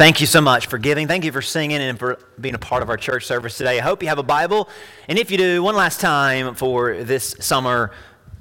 Thank you so much for giving. Thank you for singing and for being a part of our church service today. I hope you have a Bible. And if you do, one last time for this summer,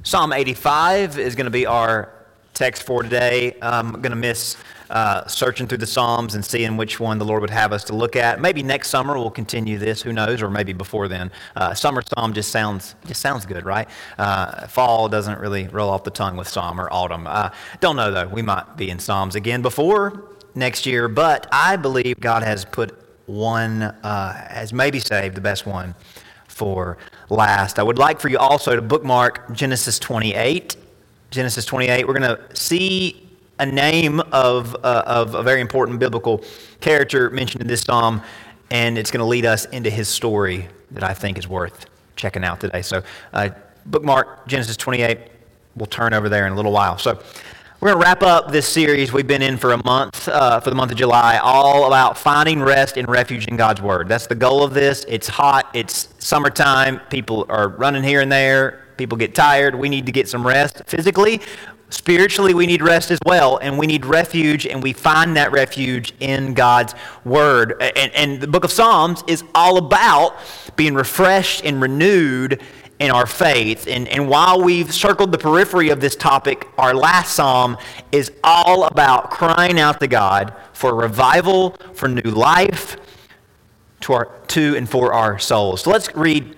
Psalm 85 is going to be our text for today. I'm going to miss uh, searching through the Psalms and seeing which one the Lord would have us to look at. Maybe next summer we'll continue this. Who knows? Or maybe before then. Uh, summer Psalm just sounds just sounds good, right? Uh, fall doesn't really roll off the tongue with Psalm or autumn. Uh, don't know though. We might be in Psalms again before next year, but I believe God has put one, uh, has maybe saved the best one for last. I would like for you also to bookmark Genesis 28. Genesis 28, we're going to see a name of, uh, of a very important biblical character mentioned in this psalm, and it's going to lead us into his story that I think is worth checking out today. So, uh, bookmark Genesis 28. We'll turn over there in a little while. So, we're going to wrap up this series we've been in for a month, uh, for the month of July, all about finding rest and refuge in God's Word. That's the goal of this. It's hot, it's summertime, people are running here and there, people get tired. We need to get some rest physically. Spiritually, we need rest as well, and we need refuge, and we find that refuge in God's Word. And, and the book of Psalms is all about being refreshed and renewed in our faith. And, and while we've circled the periphery of this topic, our last psalm is all about crying out to God for revival, for new life, to, our, to and for our souls. So let's read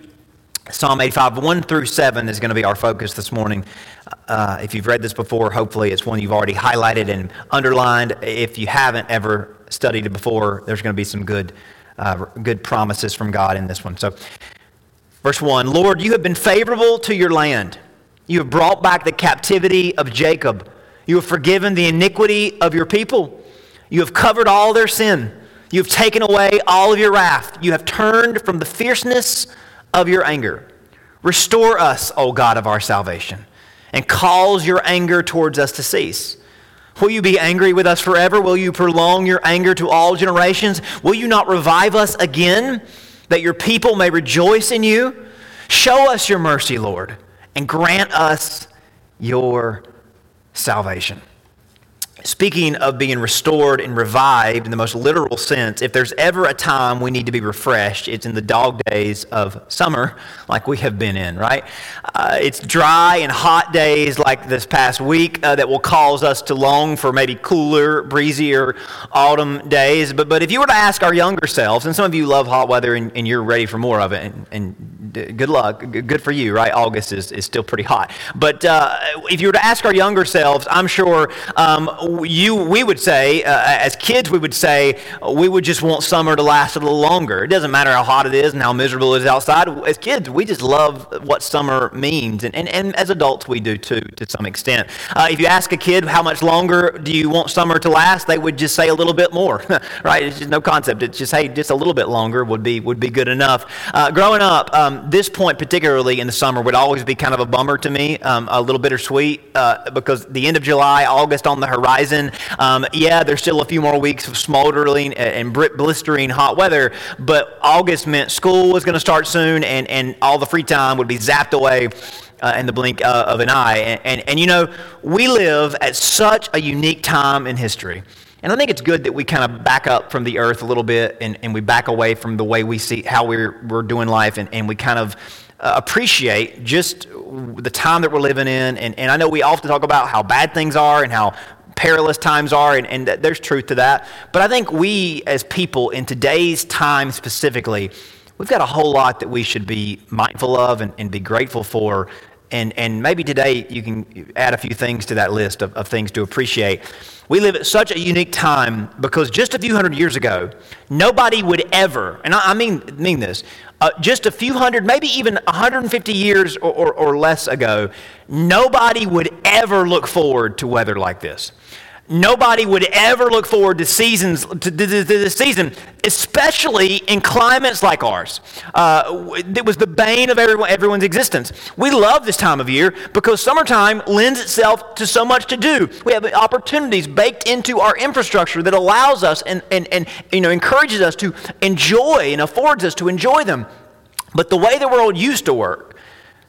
Psalm 85, 1 through 7 is going to be our focus this morning. Uh, if you've read this before, hopefully it's one you've already highlighted and underlined. If you haven't ever studied it before, there's going to be some good, uh, good promises from God in this one. So Verse 1 Lord, you have been favorable to your land. You have brought back the captivity of Jacob. You have forgiven the iniquity of your people. You have covered all their sin. You have taken away all of your wrath. You have turned from the fierceness of your anger. Restore us, O God of our salvation, and cause your anger towards us to cease. Will you be angry with us forever? Will you prolong your anger to all generations? Will you not revive us again? That your people may rejoice in you. Show us your mercy, Lord, and grant us your salvation. Speaking of being restored and revived in the most literal sense, if there's ever a time we need to be refreshed, it's in the dog days of summer, like we have been in, right? Uh, it's dry and hot days like this past week uh, that will cause us to long for maybe cooler, breezier autumn days. But, but if you were to ask our younger selves, and some of you love hot weather and, and you're ready for more of it, and, and good luck. Good for you, right? August is, is still pretty hot. But uh, if you were to ask our younger selves, I'm sure um, you, we would say, uh, as kids, we would say, we would just want summer to last a little longer. It doesn't matter how hot it is and how miserable it is outside. As kids, we just love what summer means. And, and, and as adults, we do too, to some extent. Uh, if you ask a kid how much longer do you want summer to last, they would just say a little bit more, right? It's just no concept. It's just, hey, just a little bit longer would be, would be good enough. Uh, growing up, um, this point, particularly in the summer, would always be kind of a bummer to me, um, a little bittersweet, uh, because the end of July, August on the horizon, um, yeah, there's still a few more weeks of smoldering and blistering hot weather, but August meant school was going to start soon, and, and all the free time would be zapped away. Uh, in the blink uh, of an eye. And, and, and, you know, we live at such a unique time in history. And I think it's good that we kind of back up from the earth a little bit and, and we back away from the way we see how we're, we're doing life and, and we kind of uh, appreciate just the time that we're living in. And, and I know we often talk about how bad things are and how perilous times are, and, and there's truth to that. But I think we as people in today's time specifically, we've got a whole lot that we should be mindful of and, and be grateful for and, and maybe today you can add a few things to that list of, of things to appreciate. We live at such a unique time because just a few hundred years ago, nobody would ever, and I, mean, mean this, uh, just a few hundred, maybe even 150 years or, or, or less ago, nobody would ever look forward to weather like this nobody would ever look forward to seasons to, this season, especially in climates like ours. Uh, it was the bane of everyone, everyone's existence. We love this time of year because summertime lends itself to so much to do. We have opportunities baked into our infrastructure that allows us and, and, and you know, encourages us to enjoy and affords us to enjoy them. But the way the world used to work,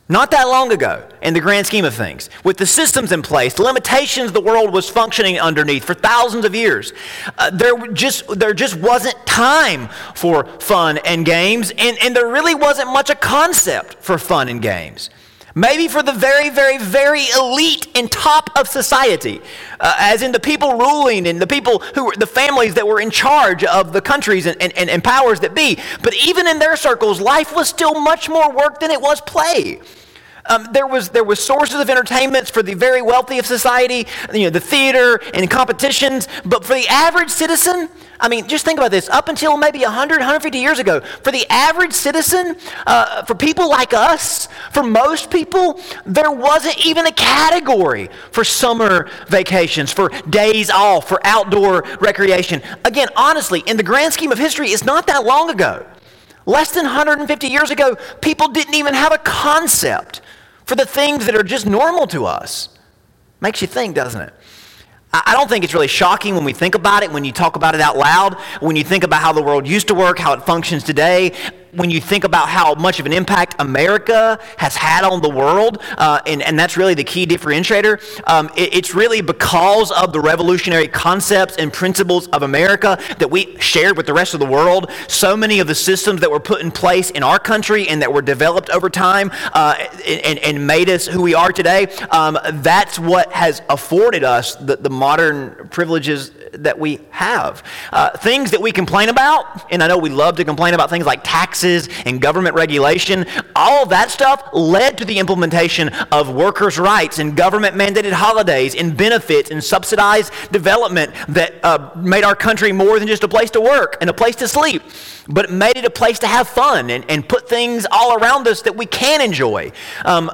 Not that long ago, in the grand scheme of things, with the systems in place, the limitations the world was functioning underneath for thousands of years, uh, there, just, there just wasn't time for fun and games, and, and there really wasn't much a concept for fun and games. Maybe for the very, very, very elite and top of society, uh, as in the people ruling and the people who were the families that were in charge of the countries and, and, and powers that be. But even in their circles, life was still much more work than it was play. Um, there, was, there was sources of entertainments for the very wealthy of society, you know, the theater and competitions. But for the average citizen, I mean, just think about this. Up until maybe 100, 150 years ago, for the average citizen, uh, for people like us, for most people, there wasn't even a category for summer vacations, for days off, for outdoor recreation. Again, honestly, in the grand scheme of history, it's not that long ago. Less than 150 years ago, people didn't even have a concept for the things that are just normal to us. Makes you think, doesn't it? I don't think it's really shocking when we think about it, when you talk about it out loud, when you think about how the world used to work, how it functions today when you think about how much of an impact America has had on the world, uh, and, and that's really the key differentiator, um, it, it's really because of the revolutionary concepts and principles of America that we shared with the rest of the world. So many of the systems that were put in place in our country and that were developed over time uh, and, and, made us who we are today, um, that's what has afforded us the, the modern privileges that we have. Uh, things that we complain about, and I know we love to complain about things like taxes and government regulation, all that stuff led to the implementation of workers' rights and government mandated holidays and benefits and subsidized development that uh, made our country more than just a place to work and a place to sleep but it made it a place to have fun and, and put things all around us that we can enjoy. Um,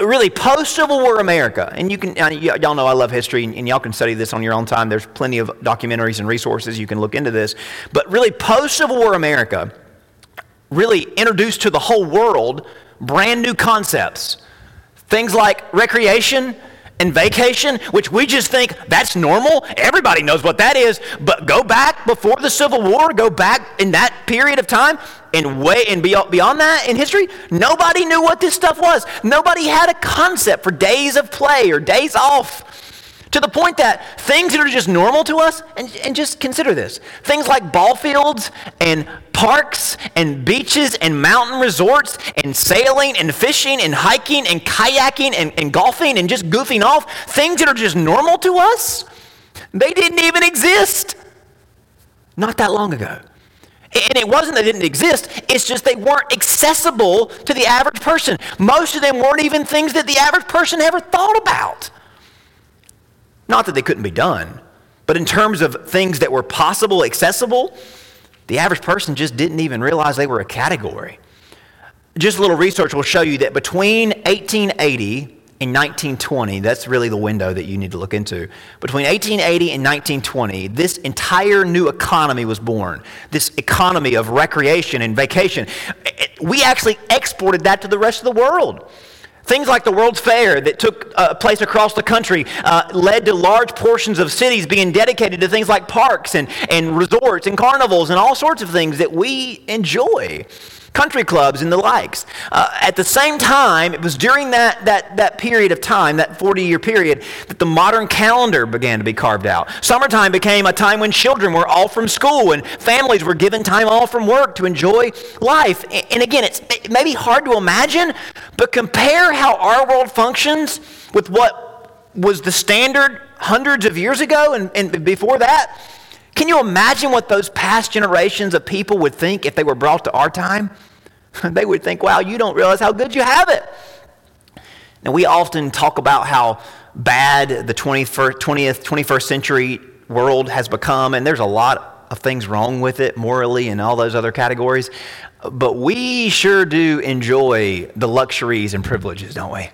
really, post Civil War America, and you can, uh, y- y'all know I love history, and, and, y'all can study this on your own time. There's plenty of documentaries and resources you can look into this. But really, post Civil War America really introduced to the whole world brand new concepts. Things like recreation, and vacation, which we just think that's normal. Everybody knows what that is. But go back before the Civil War, go back in that period of time, and way and beyond that in history, nobody knew what this stuff was. Nobody had a concept for days of play or days off. To the point that things that are just normal to us, and, and just consider this things like ball fields and parks and beaches and mountain resorts and sailing and fishing and hiking and kayaking and, and golfing and just goofing off, things that are just normal to us, they didn't even exist not that long ago. And it wasn't that they didn't exist, it's just they weren't accessible to the average person. Most of them weren't even things that the average person ever thought about. Not that they couldn't be done, but in terms of things that were possible, accessible, the average person just didn't even realize they were a category. Just a little research will show you that between 1880 and 1920, that's really the window that you need to look into. Between 1880 and 1920, this entire new economy was born. This economy of recreation and vacation. We actually exported that to the rest of the world. Things like the World's Fair that took uh, place across the country uh, led to large portions of cities being dedicated to things like parks and, and resorts and carnivals and all sorts of things that we enjoy country clubs and the likes. Uh, at the same time, it was during that, that, that period of time, that 40 year period, that the modern calendar began to be carved out. Summertime became a time when children were off from school and families were given time off from work to enjoy life. And again, it's it may be hard to imagine, but compare how our world functions with what was the standard hundreds of years ago and, and before that. Can you imagine what those past generations of people would think if they were brought to our time? they would think, wow, you don't realize how good you have it. Now, we often talk about how bad the 21st, 20th, 21st century world has become, and there's a lot of things wrong with it morally and all those other categories. But we sure do enjoy the luxuries and privileges, don't we?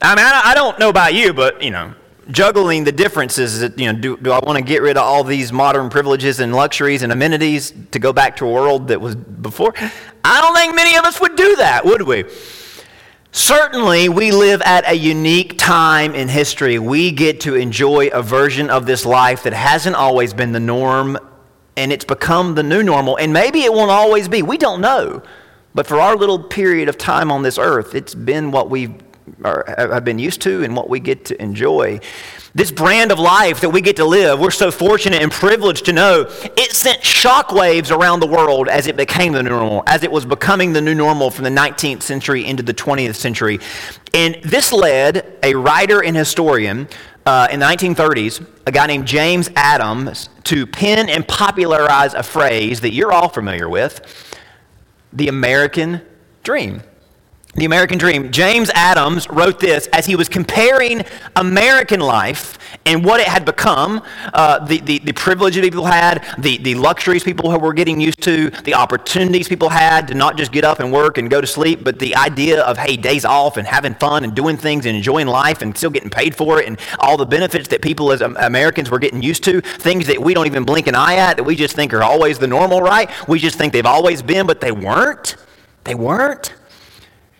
I mean, I don't know about you, but, you know, juggling the differences that, you know, do, do I want to get rid of all these modern privileges and luxuries and amenities to go back to a world that was before? I don't think many of us would do that, would we? Certainly, we live at a unique time in history. We get to enjoy a version of this life that hasn't always been the norm, and it's become the new normal. And maybe it won't always be. We don't know. But for our little period of time on this earth, it's been what we have been used to and what we get to enjoy. This brand of life that we get to live, we're so fortunate and privileged to know, it sent shockwaves around the world as it became the new normal, as it was becoming the new normal from the 19th century into the 20th century. And this led a writer and historian uh, in the 1930s, a guy named James Adams, to pen and popularize a phrase that you're all familiar with the American dream. The American Dream. James Adams wrote this as he was comparing American life and what it had become, uh, the, the, the privilege that people had, the, the luxuries people were getting used to, the opportunities people had to not just get up and work and go to sleep, but the idea of, hey, days off and having fun and doing things and enjoying life and still getting paid for it and all the benefits that people as Americans were getting used to, things that we don't even blink an eye at, that we just think are always the normal, right? We just think they've always been, but they weren't. They weren't.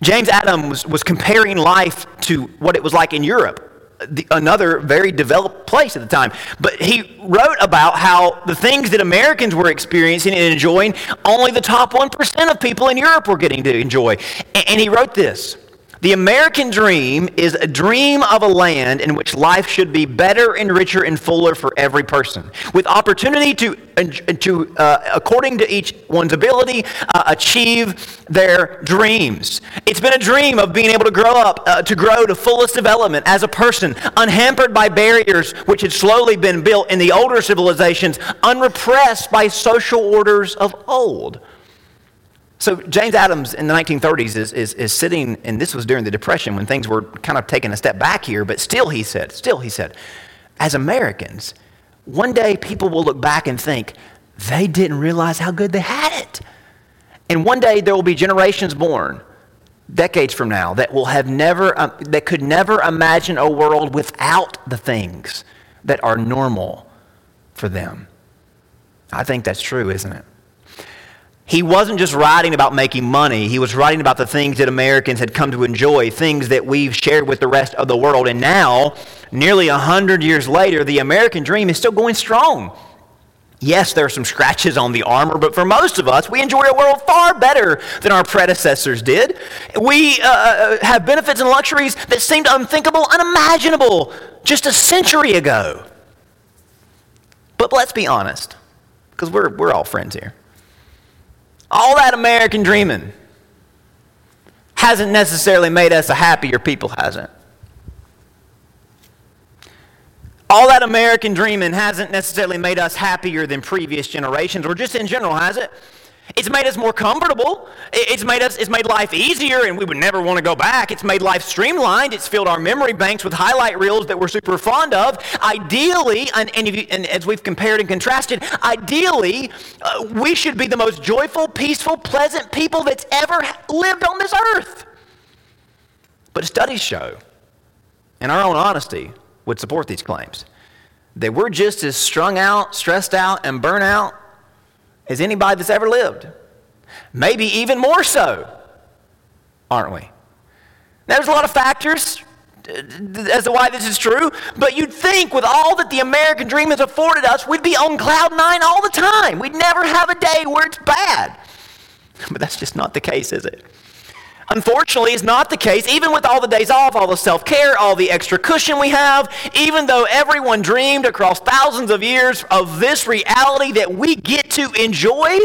James Adams was, comparing life to what it was like in Europe. The, another very developed place at the time. But he wrote about how the things that Americans were experiencing and enjoying, only the top 1% of people in Europe were getting to enjoy. And, and he wrote this the American dream is a dream of a land in which life should be better and richer and fuller for every person, with opportunity to, to uh, according to each one's ability, uh, achieve their dreams. It's been a dream of being able to grow up, uh, to grow to fullest development as a person, unhampered by barriers which had slowly been built in the older civilizations, unrepressed by social orders of old. So James Adams in the 1930s is, is, is sitting, and this was during the Depression when things were kind of taking a step back here, but still he said, still he said, as Americans, one day people will look back and think, they didn't realize how good they had it. And one day there will be generations born, decades from now, that will have never, um, that could never imagine a world without the things that are normal for them. I think that's true, isn't it? He wasn't just writing about making money, he was writing about the things that Americans had come to enjoy, things that we've shared with the rest of the world. And now, nearly 100 years later, the American dream is still going strong. Yes, there are some scratches on the armor, but for most of us, we enjoy a world far better than our predecessors did. We uh, uh have benefits and luxuries that seemed unthinkable, unimaginable just a century ago. But let's be honest, because we're, we're all friends here. All that American dreaming hasn't necessarily made us a happier people, hasn't? All that American dreaming hasn't necessarily made us happier than previous generations, or just in general, has it? It's made us more comfortable. It's made us it's made life easier and we would never want to go back. It's made life streamlined. It's filled our memory banks with highlight reels that we're super fond of. Ideally, and, and, you, and as we've compared and contrasted, ideally, uh, we should be the most joyful, peaceful, pleasant people that's ever lived on this earth. But studies show, and our own honesty would support these claims, that we're just as strung out, stressed out, and burnt out as anybody that's ever lived. Maybe even more so, aren't we? Now, there's a lot of factors uh, as to why this is true, but you'd think with all that the American dream has afforded us, we'd be on cloud nine all the time. We'd never have a day where it's bad. But that's just not the case, is it? Unfortunately, it's not the case. Even with all the days off, all the self care, all the extra cushion we have, even though everyone dreamed across thousands of years of this reality that we get to enjoy,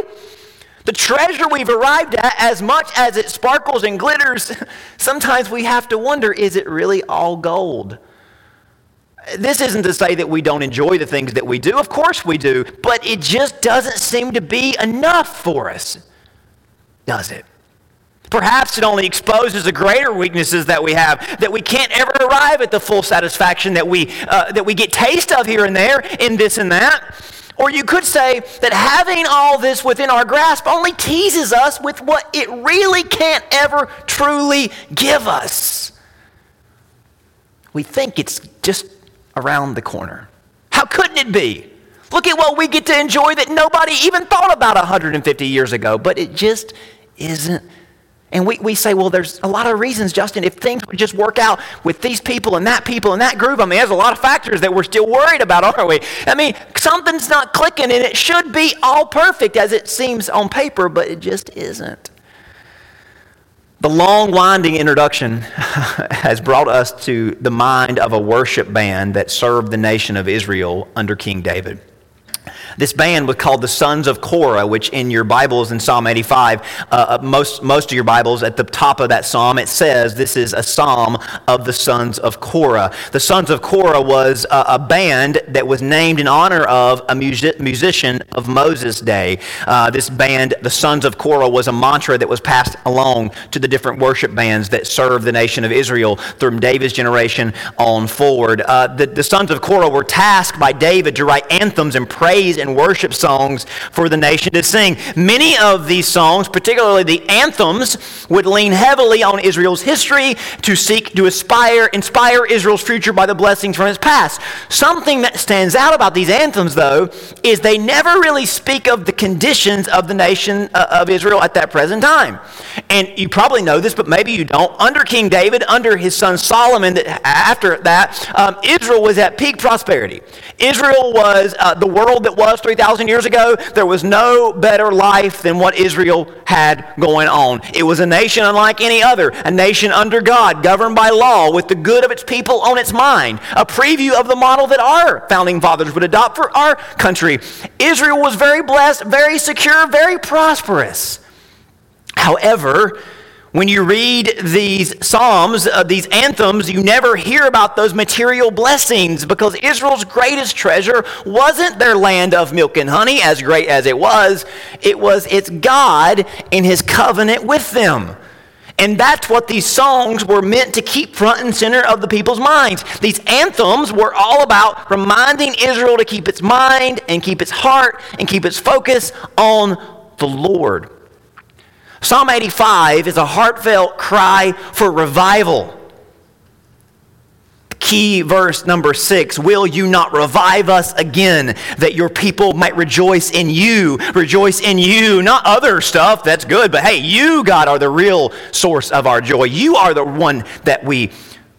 the treasure we've arrived at, as much as it sparkles and glitters, sometimes we have to wonder is it really all gold? This isn't to say that we don't enjoy the things that we do. Of course we do. But it just doesn't seem to be enough for us, does it? Perhaps it only exposes the greater weaknesses that we have, that we can't ever arrive at the full satisfaction that we, uh, that we get taste of here and there in this and that. Or you could say that having all this within our grasp only teases us with what it really can't ever truly give us. We think it's just around the corner. How couldn't it be? Look at what we get to enjoy that nobody even thought about 150 years ago, but it just isn't and we, we say, well, there's a lot of reasons, Justin, if things would just work out with these people and that people and that group. I mean, there's a lot of factors that we're still worried about, aren't we? I mean, something's not clicking and it should be all perfect as it seems on paper, but it just isn't. The long, winding introduction has brought us to the mind of a worship band that served the nation of Israel under King David. This band was called the Sons of Korah, which in your Bibles in Psalm 85, uh, uh, most, most of your Bibles at the top of that psalm, it says this is a psalm of the Sons of Korah. The Sons of Korah was a, a band that was named in honor of a music, musician of Moses' day. Uh, this band, the Sons of Korah, was a mantra that was passed along to the different worship bands that served the nation of Israel from David's generation on forward. Uh, the, the Sons of Korah were tasked by David to write anthems and praise and and worship songs for the nation to sing. Many of these songs, particularly the anthems, would lean heavily on Israel's history to seek to aspire, inspire Israel's future by the blessings from its past. Something that stands out about these anthems, though, is they never really speak of the conditions of the nation uh, of Israel at that present time. And you probably know this, but maybe you don't. Under King David, under his son Solomon, that after that, um, Israel was at peak prosperity. Israel was uh, the world that was 3,000 years ago. There was no better life than what Israel had going on. It was a nation unlike any other, a nation under God, governed by law, with the good of its people on its mind. A preview of the model that our founding fathers would adopt for our country. Israel was very blessed, very secure, very prosperous. However, when you read these psalms, uh, these anthems, you never hear about those material blessings because Israel's greatest treasure wasn't their land of milk and honey, as great as it was. It was its God and his covenant with them. And that's what these songs were meant to keep front and center of the people's minds. These anthems were all about reminding Israel to keep its mind and keep its heart and keep its focus on the Lord. Psalm 85 is a heartfelt cry for revival. Key verse number six Will you not revive us again that your people might rejoice in you? Rejoice in you, not other stuff, that's good, but hey, you, God, are the real source of our joy. You are the one that we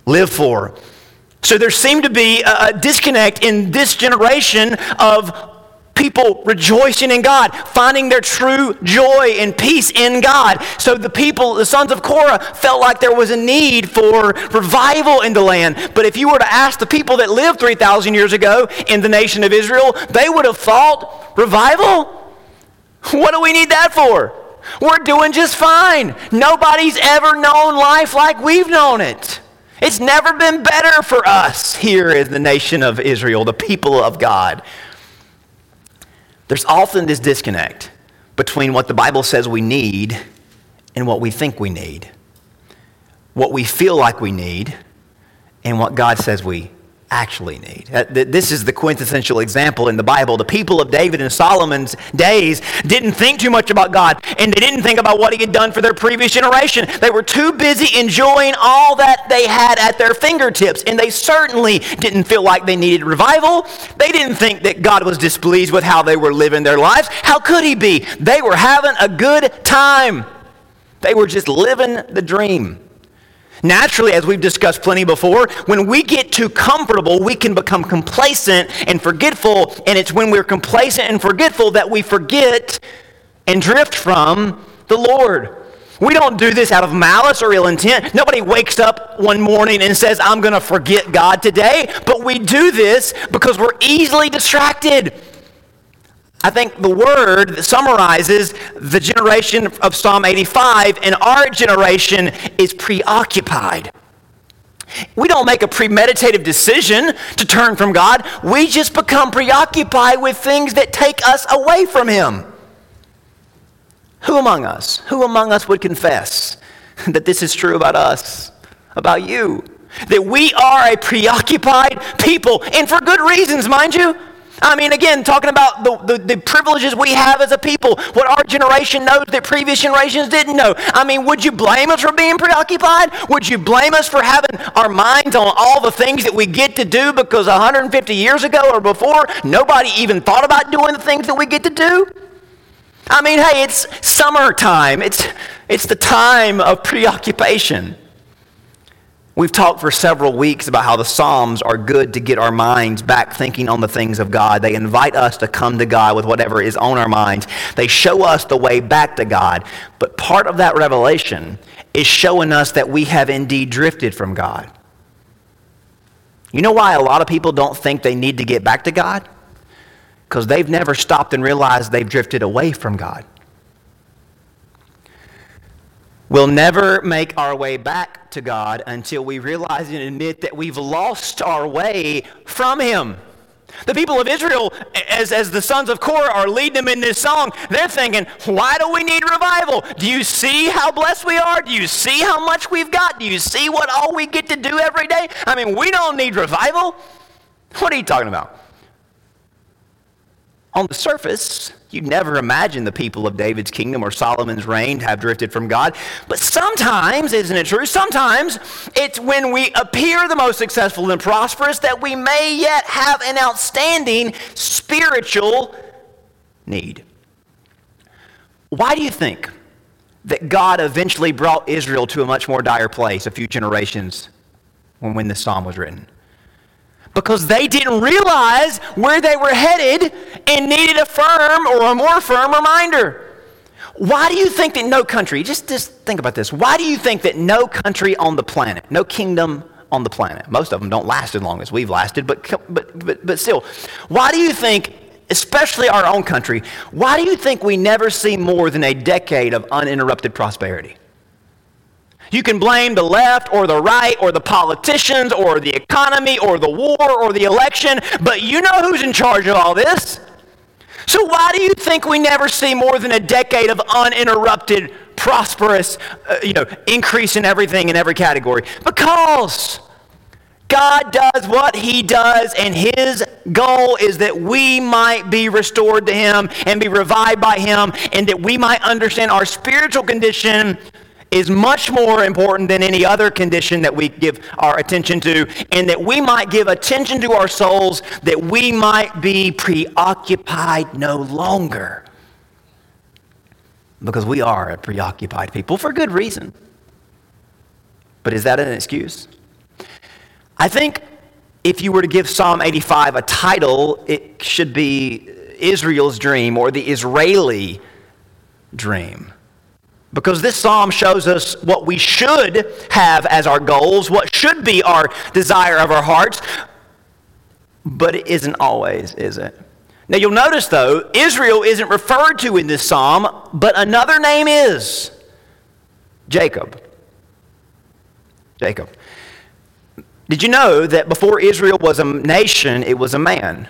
live for. So there seemed to be a disconnect in this generation of people rejoicing in God, finding their true joy and peace in God. So the people, the sons of Korah, felt like there was a need for revival in the land. But if you were to ask the people that lived 3,000 years ago in the nation of Israel, they would have thought, revival? What do we need that for? We're doing just fine. Nobody's ever known life like we've known it. It's never been better for us here in the nation of Israel, the people of God. There's often this disconnect between what the Bible says we need and what we think we need, what we feel like we need, and what God says we actually need. Uh, this is the quintessential example in the Bible. The people of David and Solomon's days didn't think too much about God, and they didn't think about what he had done for their previous generation. They were too busy enjoying all that they had at their fingertips, and they certainly didn't feel like they needed revival. They didn't think that God was displeased with how they were living their lives. How could he be? They were having a good time. They were just living the dream. Naturally, as we've discussed plenty before, when we get too comfortable, we can become complacent and forgetful. And it's when we're complacent and forgetful that we forget and drift from the Lord. We don't do this out of malice or ill intent. Nobody wakes up one morning and says, I'm going to forget God today. But we do this because we're easily distracted. I think the word that summarizes the generation of Psalm 85 and our generation is preoccupied. We don't make a premeditative decision to turn from God. We just become preoccupied with things that take us away from Him. Who among us, who among us would confess that this is true about us, about you? That we are a preoccupied people, and for good reasons, mind you. I mean, again, talking about the, the, the, privileges we have as a people, what our generation knows that previous generations didn't know. I mean, would you blame us for being preoccupied? Would you blame us for having our minds on all the things that we get to do because 150 years ago or before, nobody even thought about doing the things that we get to do? I mean, hey, it's summertime, it's, it's the time of preoccupation. We've talked for several weeks about how the Psalms are good to get our minds back thinking on the things of God. They invite us to come to God with whatever is on our minds. They show us the way back to God. But part of that revelation is showing us that we have indeed drifted from God. You know why a lot of people don't think they need to get back to God? Because they've never stopped and realized they've drifted away from God. We'll never make our way back to God until we realize and admit that we've lost our way from Him. The people of Israel, as, as the sons of Korah are leading them in this song, they're thinking, why do we need revival? Do you see how blessed we are? Do you see how much we've got? Do you see what all we get to do every day? I mean, we don't need revival. What are you talking about? On the surface, you'd never imagine the people of David's kingdom or Solomon's reign to have drifted from God. But sometimes, isn't it true? Sometimes it's when we appear the most successful and prosperous that we may yet have an outstanding spiritual need. Why do you think that God eventually brought Israel to a much more dire place a few generations when, when this psalm was written? because they didn't realize where they were headed and needed a firm or a more firm reminder. Why do you think that no country, just, just think about this, why do you think that no country on the planet, no kingdom on the planet, most of them don't last as long as we've lasted, but, but, but, but still, why do you think, especially our own country, why do you think we never see more than a decade of uninterrupted prosperity? You can blame the left or the right or the politicians or the economy or the war or the election, but you know who's in charge of all this. So, why do you think we never see more than a decade of uninterrupted, prosperous, uh, you know, increase in everything in every category? Because God does what He does, and His goal is that we might be restored to Him and be revived by Him, and that we might understand our spiritual condition is much more important than any other condition that we give our attention to, and that we might give attention to our souls, that we might be preoccupied no longer. Because we are a preoccupied people for good reason. But is that an excuse? I think if you were to give Psalm 85 a title, it should be Israel's dream or the Israeli dream. Because this psalm shows us what we should have as our goals, what should be our desire of our hearts, but it isn't always, is it? Now you'll notice though, Israel isn't referred to in this psalm, but another name is Jacob. Jacob. Did you know that before Israel was a nation, it was a man?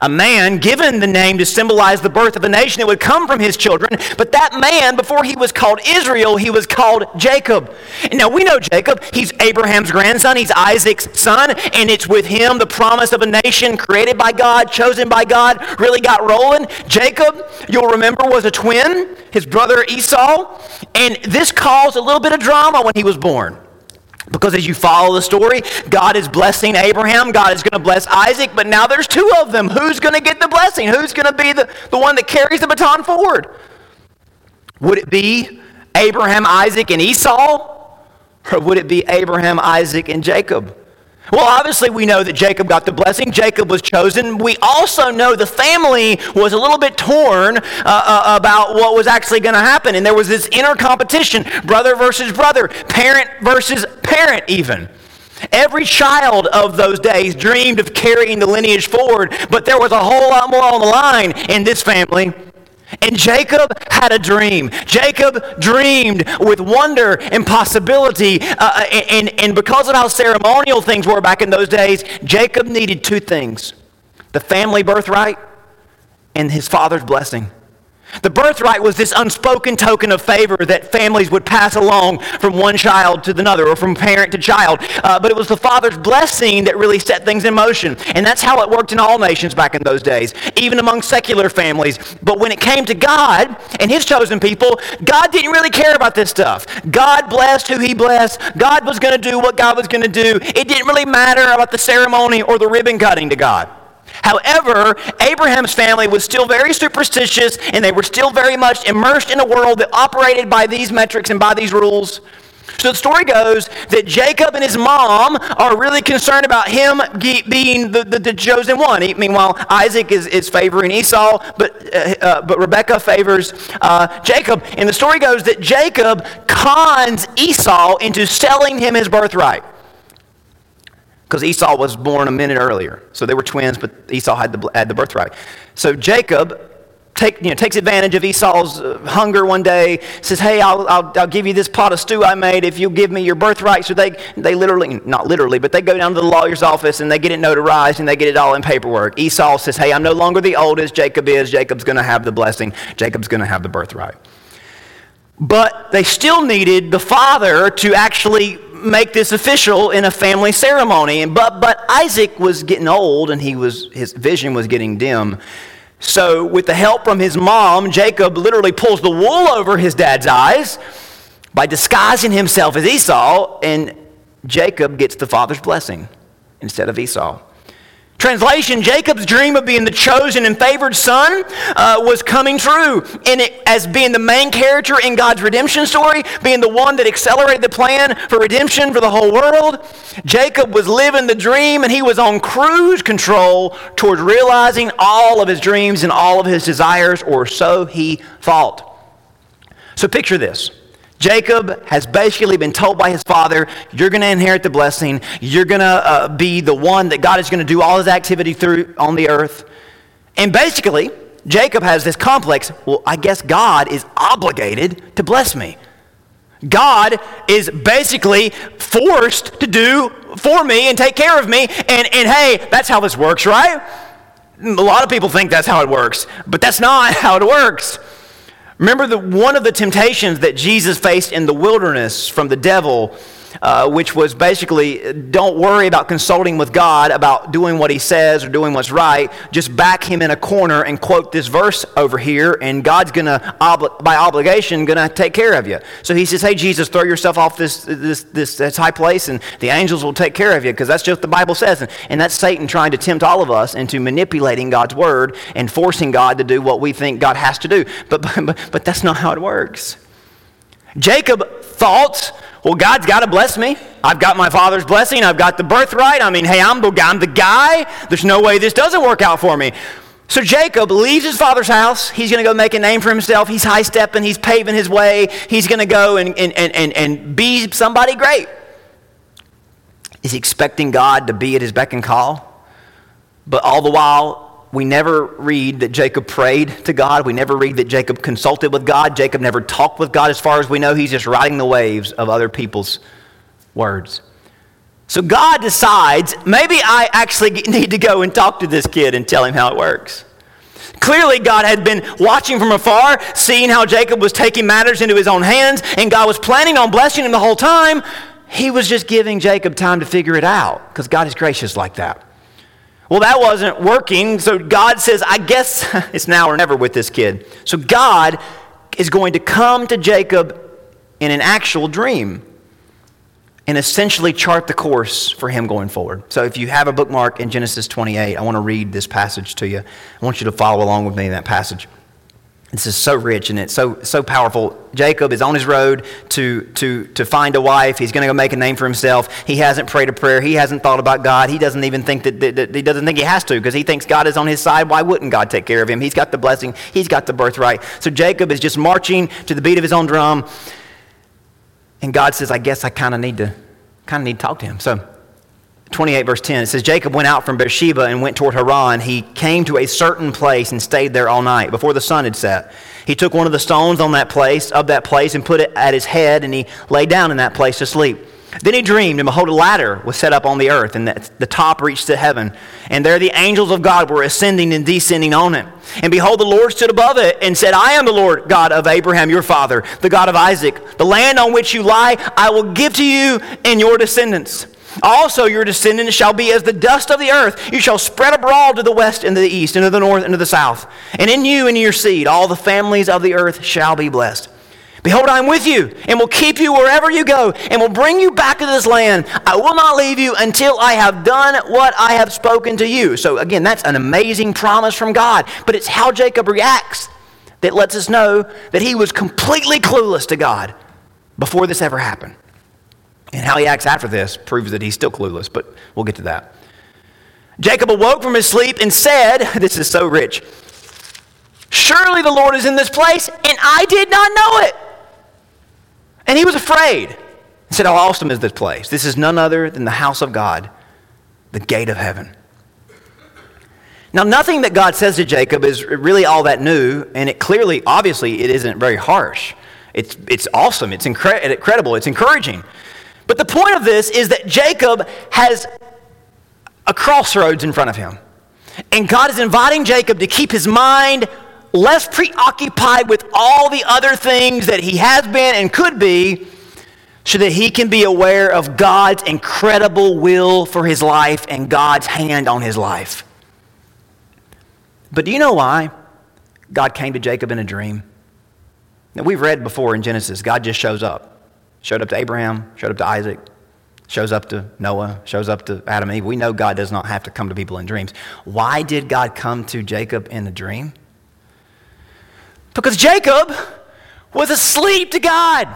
A man given the name to symbolize the birth of a nation that would come from his children. But that man, before he was called Israel, he was called Jacob. And now we know Jacob, he's Abraham's grandson, he's Isaac's son, and it's with him the promise of a nation created by God, chosen by God, really got rolling. Jacob, you'll remember, was a twin, his brother Esau, and this caused a little bit of drama when he was born. Because as you follow the story, God is blessing Abraham, God is going to bless Isaac, but now there's two of them. Who's going to get the blessing? Who's going to be the, the one that carries the baton forward? Would it be Abraham, Isaac, and Esau? Or would it be Abraham, Isaac, and Jacob? Well, obviously, we know that Jacob got the blessing. Jacob was chosen. We also know the family was a little bit torn uh, uh, about what was actually going to happen. And there was this inner competition brother versus brother, parent versus parent, even. Every child of those days dreamed of carrying the lineage forward, but there was a whole lot more on the line in this family. And Jacob had a dream. Jacob dreamed with wonder and possibility. Uh, uh and, and because of how ceremonial things were back in those days, Jacob needed two things the family birthright and his father's blessing. The birthright was this unspoken token of favor that families would pass along from one child to another or from parent to child. Uh, but it was the father's blessing that really set things in motion. And that's how it worked in all nations back in those days, even among secular families. But when it came to God and his chosen people, God didn't really care about this stuff. God blessed who he blessed. God was going to do what God was going to do. It didn't really matter about the ceremony or the ribbon cutting to God. However, Abraham's family was still very superstitious and they were still very much immersed in a world that operated by these metrics and by these rules. So the story goes that Jacob and his mom are really concerned about him being the, the, the chosen one. meanwhile, Isaac is, is favoring Esau, but, uh, uh, but Rebecca favors uh, Jacob. And the story goes that Jacob cons Esau into selling him his birthright because Esau was born a minute earlier. So they were twins, but Esau had the, had the birthright. So Jacob take, you know, takes advantage of Esau's uh, hunger one day, says, Hey, I'll, I'll, I'll, give you this pot of stew I made if you'll give me your birthright. So they, they literally, not literally, but they go down to the lawyer's office and they get it notarized and they get it all in paperwork. Esau says, Hey, I'm no longer the oldest. Jacob is. Jacob's going to have the blessing. Jacob's going to have the birthright. But they still needed the father to actually make this official in a family ceremony. But, but Isaac was getting old and he was, his vision was getting dim. So, with the help from his mom, Jacob literally pulls the wool over his dad's eyes by disguising himself as Esau, and Jacob gets the father's blessing instead of Esau. Translation Jacob's dream of being the chosen and favored son uh, was coming true. And it, as being the main character in God's redemption story, being the one that accelerated the plan for redemption for the whole world, Jacob was living the dream and he was on cruise control towards realizing all of his dreams and all of his desires, or so he thought. So picture this Jacob has basically been told by his father, You're going to inherit the blessing. You're going to uh, be the one that God is going to do all his activity through on the earth. And basically, Jacob has this complex well, I guess God is obligated to bless me. God is basically forced to do for me and take care of me. And, and hey, that's how this works, right? A lot of people think that's how it works, but that's not how it works. Remember that one of the temptations that Jesus faced in the wilderness from the devil uh, which was basically don't worry about consulting with God about doing what he says or doing what's right. Just back him in a corner and quote this verse over here, and God's going to, obli- by obligation, going to take care of you. So he says, Hey, Jesus, throw yourself off this, this, this, this high place, and the angels will take care of you, because that's just what the Bible says. And, and that's Satan trying to tempt all of us into manipulating God's word and forcing God to do what we think God has to do. But, but, but that's not how it works. Jacob thought well, God's got to bless me. I've got my father's blessing. I've got the birthright. I mean, hey, I'm the, I'm the guy. There's no way this doesn't work out for me. So Jacob leaves his father's house. He's going to go make a name for himself. He's high stepping. He's paving his way. He's going to go and, and, and, and, and be somebody great. Is he expecting God to be at his beck and call? But all the while, we never read that Jacob prayed to God. We never read that Jacob consulted with God. Jacob never talked with God. As far as we know, he's just riding the waves of other people's words. So God decides maybe I actually need to go and talk to this kid and tell him how it works. Clearly, God had been watching from afar, seeing how Jacob was taking matters into his own hands, and God was planning on blessing him the whole time. He was just giving Jacob time to figure it out because God is gracious like that. Well, that wasn't working. So God says, I guess it's now or never with this kid. So God is going to come to Jacob in an actual dream and essentially chart the course for him going forward. So if you have a bookmark in Genesis 28, I want to read this passage to you. I want you to follow along with me in that passage. This is so rich and it's so, so powerful. Jacob is on his road to, to, to find a wife. He's going to go make a name for himself. He hasn't prayed a prayer. He hasn't thought about God. He doesn't even think that, that, that he doesn't think he has to because he thinks God is on his side. Why wouldn't God take care of him? He's got the blessing. He's got the birthright. So Jacob is just marching to the beat of his own drum. And God says, I guess I kind of need to kind of need to talk to him. So 28, verse 10, it says, Jacob went out from Beersheba and went toward Haran. He came to a certain place and stayed there all night before the sun had set. He took one of the stones on that place, of that place, and put it at his head, and he lay down in that place to sleep. Then he dreamed, and behold, a ladder was set up on the earth, and the top reached to heaven. And there the angels of God were ascending and descending on it. And behold, the Lord stood above it and said, I am the Lord God of Abraham, your father, the God of Isaac. The land on which you lie, I will give to you and your descendants. Also, your descendants shall be as the dust of the earth. You shall spread abroad to the west and to the east, and to the north and to the south. And in you and in your seed, all the families of the earth shall be blessed. Behold, I am with you, and will keep you wherever you go, and will bring you back to this land. I will not leave you until I have done what I have spoken to you. So, again, that's an amazing promise from God. But it's how Jacob reacts that lets us know that he was completely clueless to God before this ever happened. And how he acts after this proves that he's still clueless, but we'll get to that. Jacob awoke from his sleep and said, This is so rich. Surely the Lord is in this place, and I did not know it. And he was afraid. He said, How awesome is this place? This is none other than the house of God, the gate of heaven. Now, nothing that God says to Jacob is really all that new, and it clearly, obviously, it isn't very harsh. It's, it's awesome, it's incre- incredible, it's encouraging. But the point of this is that Jacob has a crossroads in front of him. And God is inviting Jacob to keep his mind less preoccupied with all the other things that he has been and could be, so that he can be aware of God's incredible will for his life and God's hand on his life. But do you know why God came to Jacob in a dream? Now, we've read before in Genesis, God just shows up. Showed up to Abraham, showed up to Isaac, shows up to Noah, shows up to Adam and Eve. We know God does not have to come to people in dreams. Why did God come to Jacob in a dream? Because Jacob was asleep to God.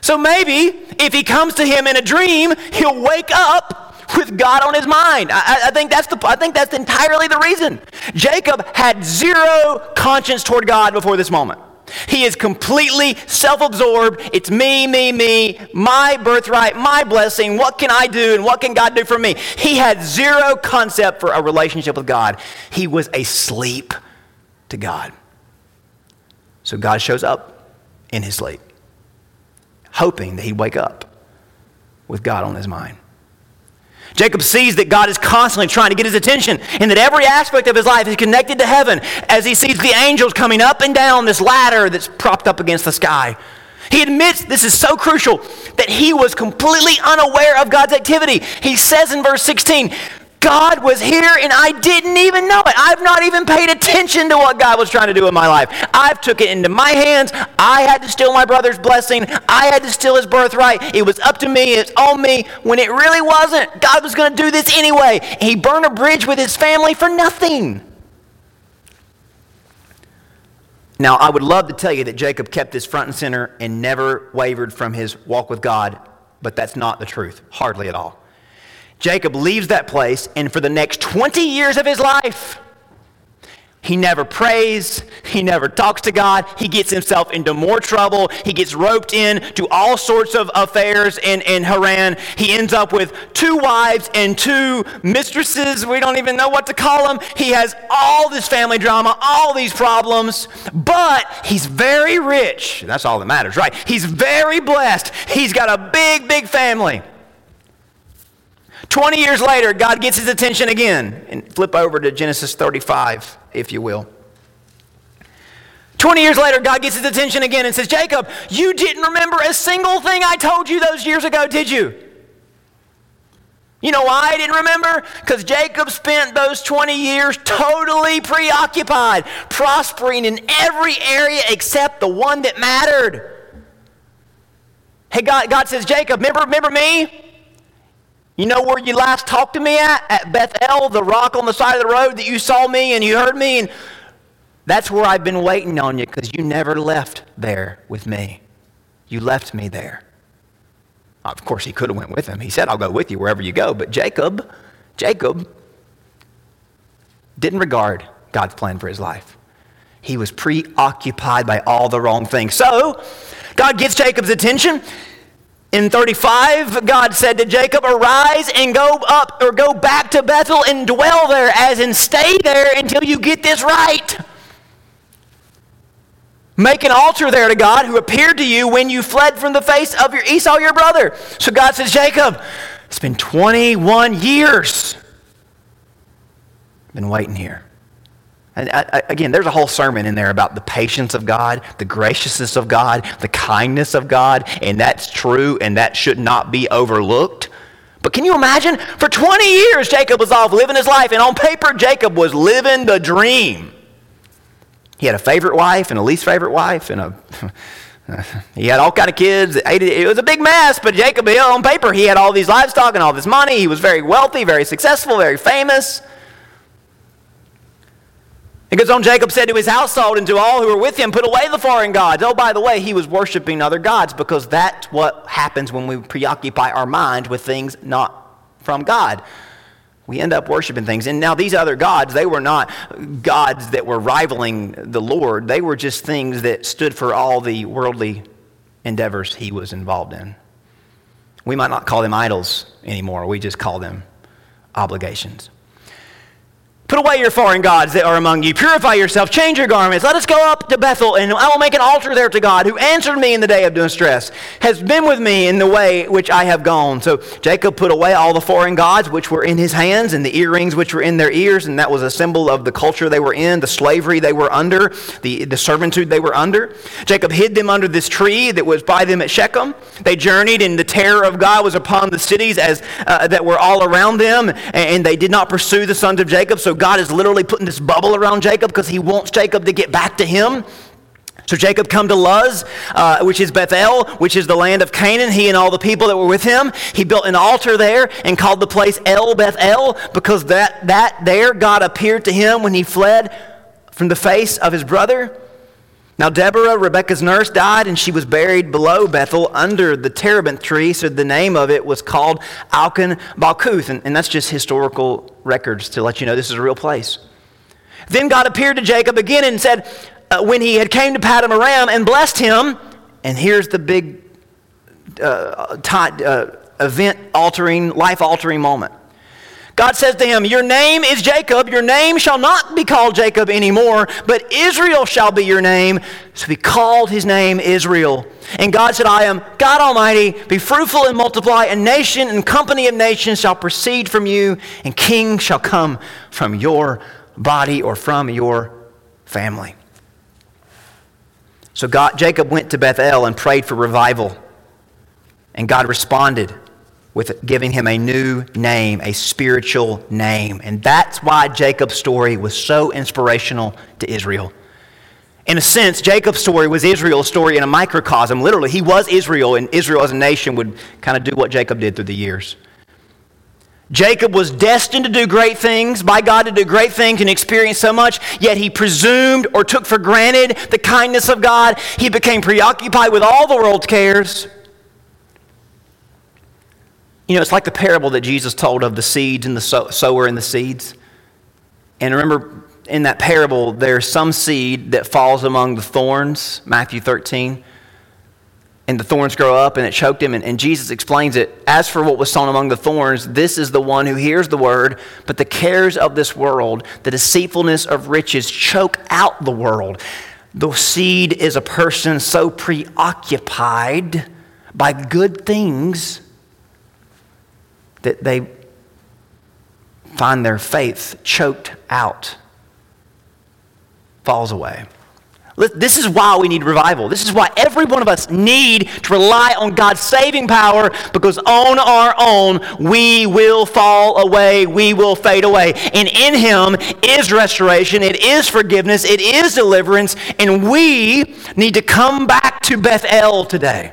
So maybe if he comes to him in a dream, he'll wake up with God on his mind. I, I, think that's the, I think that's entirely the reason. Jacob had zero conscience toward God before this moment. He is completely self absorbed. It's me, me, me, my birthright, my blessing. What can I do and what can God do for me? He had zero concept for a relationship with God. He was asleep to God. So God shows up in his sleep, hoping that he'd wake up with God on his mind. Jacob sees that God is constantly trying to get his attention and that every aspect of his life is connected to heaven as he sees the angels coming up and down this ladder that's propped up against the sky. He admits this is so crucial that he was completely unaware of God's activity. He says in verse 16, God was here and I didn't even know it. I've not even paid attention to what God was trying to do in my life. I've took it into my hands. I had to steal my brother's blessing. I had to steal his birthright. It was up to me. It's on me when it really wasn't. God was going to do this anyway. He burned a bridge with his family for nothing. Now, I would love to tell you that Jacob kept this front and center and never wavered from his walk with God, but that's not the truth, hardly at all. Jacob leaves that place, and for the next 20 years of his life, he never prays. He never talks to God. He gets himself into more trouble. He gets roped in to all sorts of affairs in, in Haran. He ends up with two wives and two mistresses. We don't even know what to call them. He has all this family drama, all these problems, but he's very rich. That's all that matters, right? He's very blessed. He's got a big, big family. 20 years later, God gets his attention again. And flip over to Genesis 35, if you will. 20 years later, God gets his attention again and says, Jacob, you didn't remember a single thing I told you those years ago, did you? You know why I didn't remember? Because Jacob spent those 20 years totally preoccupied, prospering in every area except the one that mattered. Hey, God, God says, Jacob, remember, remember me? You know where you last talked to me at? At Bethel, the rock on the side of the road that you saw me and you heard me. And that's where I've been waiting on you because you never left there with me. You left me there. Of course, he could have went with him. He said, I'll go with you wherever you go. But Jacob, Jacob didn't regard God's plan for his life. He was preoccupied by all the wrong things. So, God gets Jacob's attention. In 35, God said to Jacob, Arise and go up or go back to Bethel and dwell there, as in stay there until you get this right. Make an altar there to God who appeared to you when you fled from the face of your Esau, your brother. So God says, Jacob, it's been 21 years. I've been waiting here. And again, there's a whole sermon in there about the patience of God, the graciousness of God, the kindness of God, and that's true and that should not be overlooked. But can you imagine? For 20 years, Jacob was off living his life, and on paper, Jacob was living the dream. He had a favorite wife and a least favorite wife, and a he had all kind of kids. It was a big mess, but Jacob, on paper, he had all these livestock and all this money. He was very wealthy, very successful, very famous. It goes on, Jacob said to his household and to all who were with him, Put away the foreign gods. Oh, by the way, he was worshiping other gods because that's what happens when we preoccupy our mind with things not from God. We end up worshiping things. And now, these other gods, they were not gods that were rivaling the Lord, they were just things that stood for all the worldly endeavors he was involved in. We might not call them idols anymore, we just call them obligations. Put away your foreign gods that are among you. Purify yourself. Change your garments. Let us go up to Bethel, and I will make an altar there to God, who answered me in the day of distress, has been with me in the way which I have gone. So Jacob put away all the foreign gods which were in his hands, and the earrings which were in their ears, and that was a symbol of the culture they were in, the slavery they were under, the, the servitude they were under. Jacob hid them under this tree that was by them at Shechem. They journeyed, and the terror of God was upon the cities as uh, that were all around them, and they did not pursue the sons of Jacob. So God is literally putting this bubble around Jacob because he wants Jacob to get back to him. So Jacob come to Luz, uh, which is Bethel, which is the land of Canaan. He and all the people that were with him. He built an altar there and called the place El Bethel because that, that there God appeared to him when he fled from the face of his brother. Now, Deborah, Rebekah's nurse, died, and she was buried below Bethel under the terebinth tree. So the name of it was called Alkan Balkuth. And, and that's just historical records to let you know this is a real place. Then God appeared to Jacob again and said, uh, when he had came to Padan Aram and blessed him, and here's the big uh, t- uh, event altering, life altering moment. God says to him, Your name is Jacob. Your name shall not be called Jacob anymore, but Israel shall be your name. So he called his name Israel. And God said, I am God Almighty. Be fruitful and multiply. A nation and company of nations shall proceed from you, and kings shall come from your body or from your family. So God, Jacob went to Bethel and prayed for revival. And God responded with giving him a new name, a spiritual name. And that's why Jacob's story was so inspirational to Israel. In a sense, Jacob's story was Israel's story in a microcosm. Literally, he was Israel, and Israel as a nation would kind of do what Jacob did through the years. Jacob was destined to do great things, by God to do great things and experience so much, yet he presumed or took for granted the kindness of God. He became preoccupied with all the world's cares you know, it's like the parable that Jesus told of the seeds and the sower and the seeds. And remember, in that parable, there's some seed that falls among the thorns, Matthew 13. And the thorns grow up and it choked him. And, and Jesus explains it. As for what was sown among the thorns, this is the one who hears the word, but the cares of this world, the deceitfulness of riches, choke out the world. The seed is a person so preoccupied by good things that they find their faith choked out, falls away. This is why we need revival. This is why every one of us need to rely on God's saving power because on our own we will fall away, we will fade away. And in Him is restoration, it is forgiveness, it is deliverance, and we need to come back to Bethel today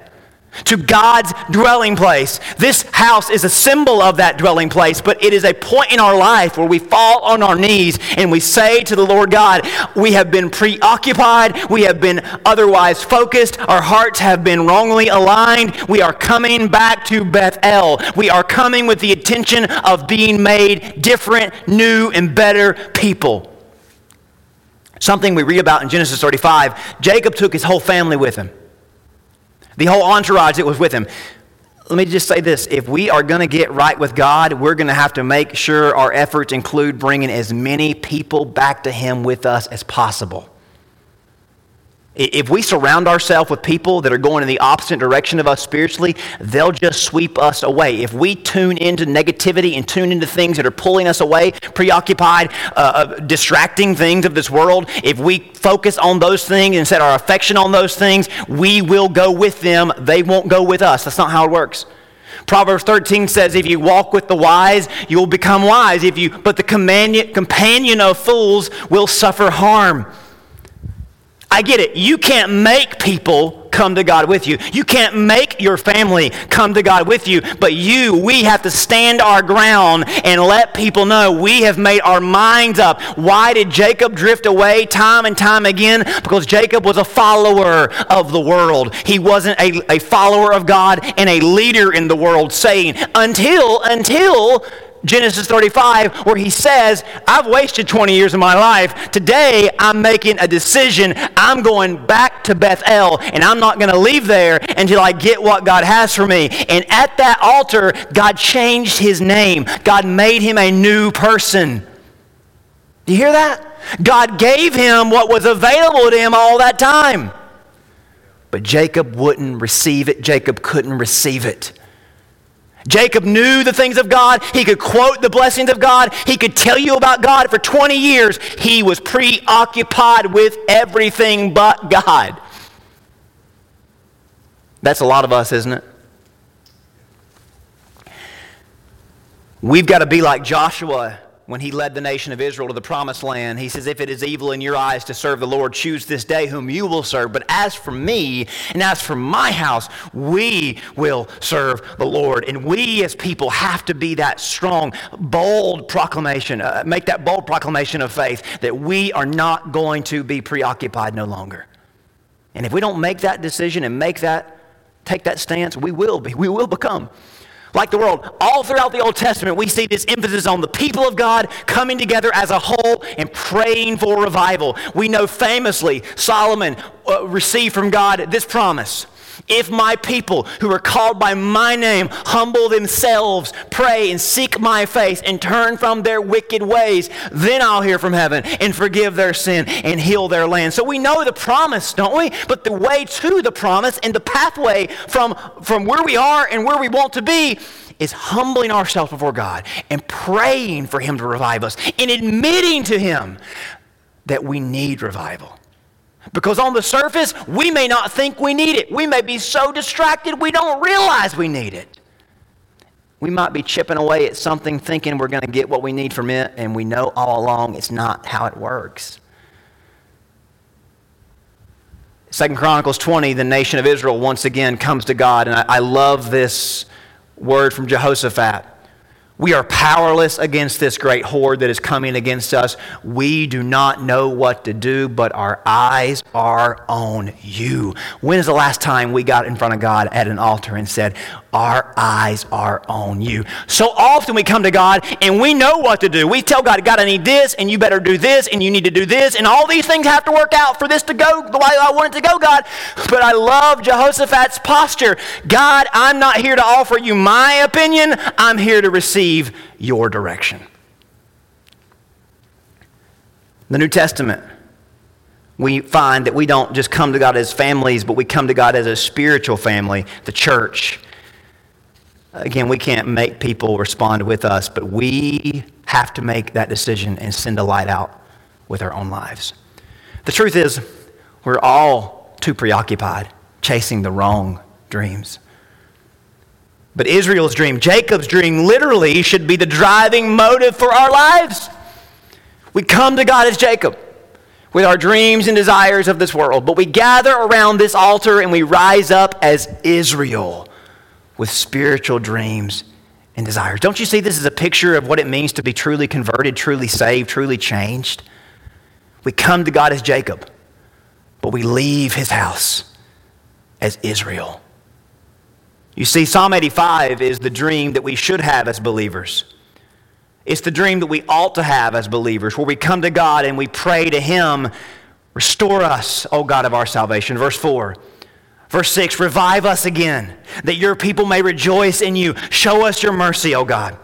to God's dwelling place. This house is a symbol of that dwelling place, but it is a point in our life where we fall on our knees and we say to the Lord God, We have been preoccupied, we have been otherwise focused, our hearts have been wrongly aligned. We are coming back to Bethel. We are coming with the intention of being made different, new, and better people. Something we read about in Genesis 35 Jacob took his whole family with him the whole entourage that was with him. Let me just say this if we are going to get right with God, we're going to have to make sure our efforts include bringing as many people back to Him with us as possible. If we surround ourselves with people that are going in the opposite direction of us spiritually, they'll just sweep us away. If we tune into negativity and tune into things that are pulling us away, preoccupied, uh, uh, distracting things of this world, if we focus on those things and set our affection on those things, we will go with them. They won't go with us. That's not how it works. Proverbs 13 says, if you walk with the wise, you will become wise. If you, but the companion, companion of fools will suffer harm. I get it. You can't make people come to God with you. You can't make your family come to God with you, but you, we have to stand our ground and let people know we have made our minds up. Why did Jacob drift away time and time again? Because Jacob was a follower of the world. He wasn't a, a follower of God and a leader in the world, saying, until, until Genesis 35, where he says, I've wasted 20 years of my life. Today, I'm making a decision. I'm going back to Bethel, and I'm not going to leave there until I get what God has for me. And at that altar, God changed his name, God made him a new person. Do you hear that? God gave him what was available to him all that time. But Jacob wouldn't receive it, Jacob couldn't receive it. Jacob knew the things of God. He could quote the blessings of God. He could tell you about God for 20 years. He was preoccupied with everything but God. That's a lot of us, isn't it? We've got to be like Joshua when he led the nation of Israel to the promised land, he says, If it is evil in your eyes to serve the Lord, choose this day whom you will serve. But as for me and as for my house, we will serve the Lord. And we as people have to be that strong, bold proclamation, uh, make that bold proclamation of faith that we are not going to be preoccupied no longer. And if we don't make that decision and make that, take that stance, we will be, we will become like the world. All throughout the Old Testament, we see this emphasis on the people of God coming together as a whole and praying for revival. We know famously Solomon uh, received from God this promise if my people who are called by my name humble themselves, pray, and seek my face, and turn from their wicked ways, then I'll hear from heaven and forgive their sin and heal their land. So we know the promise, don't we? But the way to the promise and the pathway from, from where we are and where we want to be is humbling ourselves before God and praying for Him to revive us and admitting to Him that we need revival. Because on the surface, we may not think we need it. We may be so distracted we don't realize we need it. We might be chipping away at something thinking we're going to get what we need from it, and we know all along it's not how it works. Second Chronicles 20, the nation of Israel once again comes to God, and I, I love this word from Jehoshaphat. We are powerless against this great horde that is coming against us. We do not know what to do, but our eyes are on you. When is the last time we got in front of God at an altar and said, our eyes are on you. So often we come to God and we know what to do. We tell God, God, I need this, and you better do this, and you need to do this, and all these things have to work out for this to go the way I want it to go, God. But I love Jehoshaphat's posture. God, I'm not here to offer you my opinion, I'm here to receive your direction. The New Testament we find that we don't just come to God as families, but we come to God as a spiritual family, the church. Again, we can't make people respond with us, but we have to make that decision and send a light out with our own lives. The truth is, we're all too preoccupied chasing the wrong dreams. But Israel's dream, Jacob's dream, literally should be the driving motive for our lives. We come to God as Jacob with our dreams and desires of this world, but we gather around this altar and we rise up as Israel with spiritual dreams and desires. Don't you see this is a picture of what it means to be truly converted, truly saved, truly changed? We come to God as Jacob, but we leave his house as Israel. You see, Psalm 85 is the dream that we should have as believers. It's the dream that we ought to have as believers, where we come to God and we pray to Him, Restore us, O God of our salvation. Verse 4 Verse 6 Revive us again, that your people may rejoice in you. Show us your mercy, O God.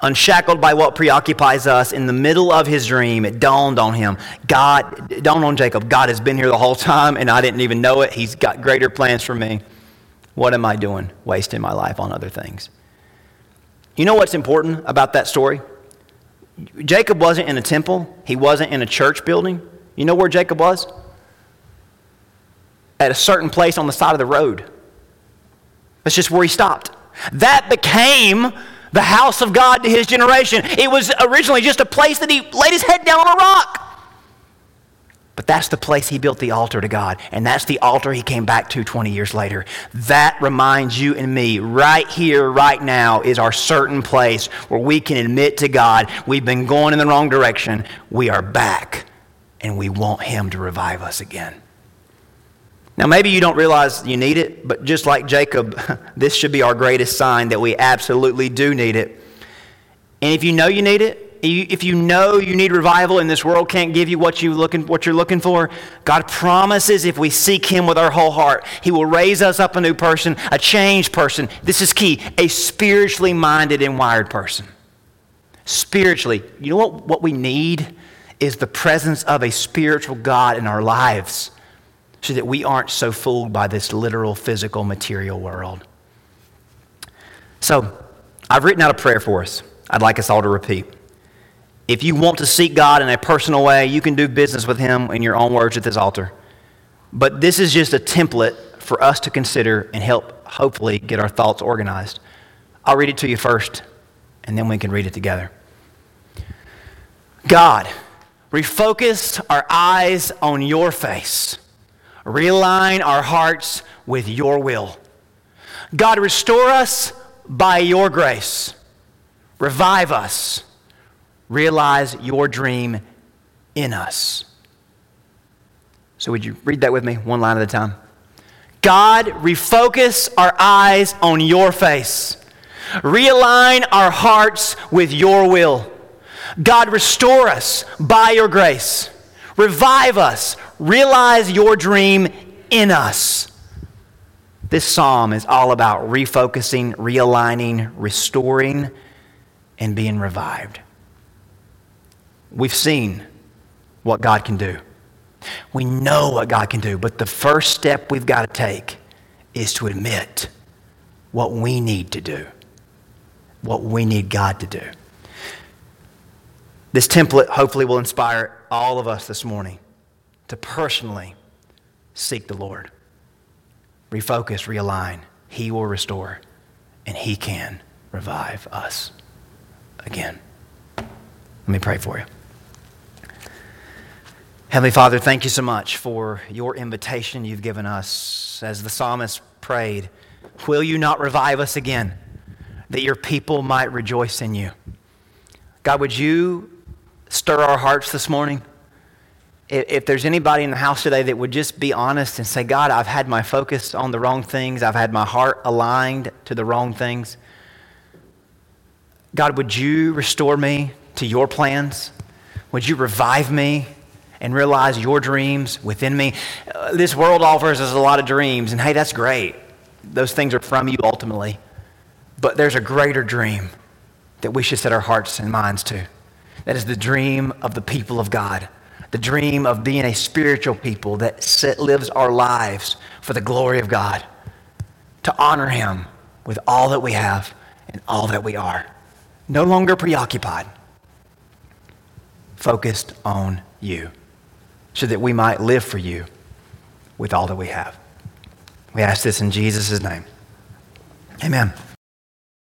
Unshackled by what preoccupies us, in the middle of his dream, it dawned on him God, dawned on Jacob, God has been here the whole time, and I didn't even know it. He's got greater plans for me. What am I doing? Wasting my life on other things. You know what's important about that story? Jacob wasn't in a temple, he wasn't in a church building. You know where Jacob was? At a certain place on the side of the road. That's just where he stopped. That became the house of God to his generation. It was originally just a place that he laid his head down on a rock. But that's the place he built the altar to God. And that's the altar he came back to 20 years later. That reminds you and me, right here, right now, is our certain place where we can admit to God we've been going in the wrong direction. We are back, and we want him to revive us again. Now, maybe you don't realize you need it, but just like Jacob, this should be our greatest sign that we absolutely do need it. And if you know you need it, if you know you need revival and this world can't give you what, you looking, what you're looking for, God promises if we seek Him with our whole heart, He will raise us up a new person, a changed person. This is key a spiritually minded and wired person. Spiritually, you know what, what we need is the presence of a spiritual God in our lives so that we aren't so fooled by this literal, physical, material world. So, I've written out a prayer for us. I'd like us all to repeat. If you want to seek God in a personal way, you can do business with Him in your own words at this altar. But this is just a template for us to consider and help, hopefully, get our thoughts organized. I'll read it to you first, and then we can read it together. God, refocus our eyes on your face, realign our hearts with your will. God, restore us by your grace, revive us realize your dream in us. So, would you read that with me one line at a time? God, refocus our eyes on your face. Realign our hearts with your will. God, restore us by your grace. Revive us. Realize your dream in us. This psalm is all about refocusing, realigning, restoring, and being revived. We've seen what God can do. We know what God can do, but the first step we've got to take is to admit what we need to do, what we need God to do. This template hopefully will inspire all of us this morning to personally seek the Lord. Refocus, realign. He will restore, and He can revive us again. Let me pray for you. Heavenly Father, thank you so much for your invitation you've given us. As the psalmist prayed, will you not revive us again, that your people might rejoice in you? God, would you stir our hearts this morning? If there's anybody in the house today that would just be honest and say, God, I've had my focus on the wrong things, I've had my heart aligned to the wrong things. God, would you restore me to your plans? Would you revive me and realize your dreams within me. Uh, this world offers us a lot of dreams, and hey, that's great. Those things are from you ultimately. But there's a greater dream that we should set our hearts and minds to. That is the dream of the people of God, the dream of being a spiritual people that set, lives our lives for the glory of God, to honor Him with all that we have and all that we are. No longer preoccupied, focused on you so that we might live for you with all that we have. We ask this in Jesus' name. Amen.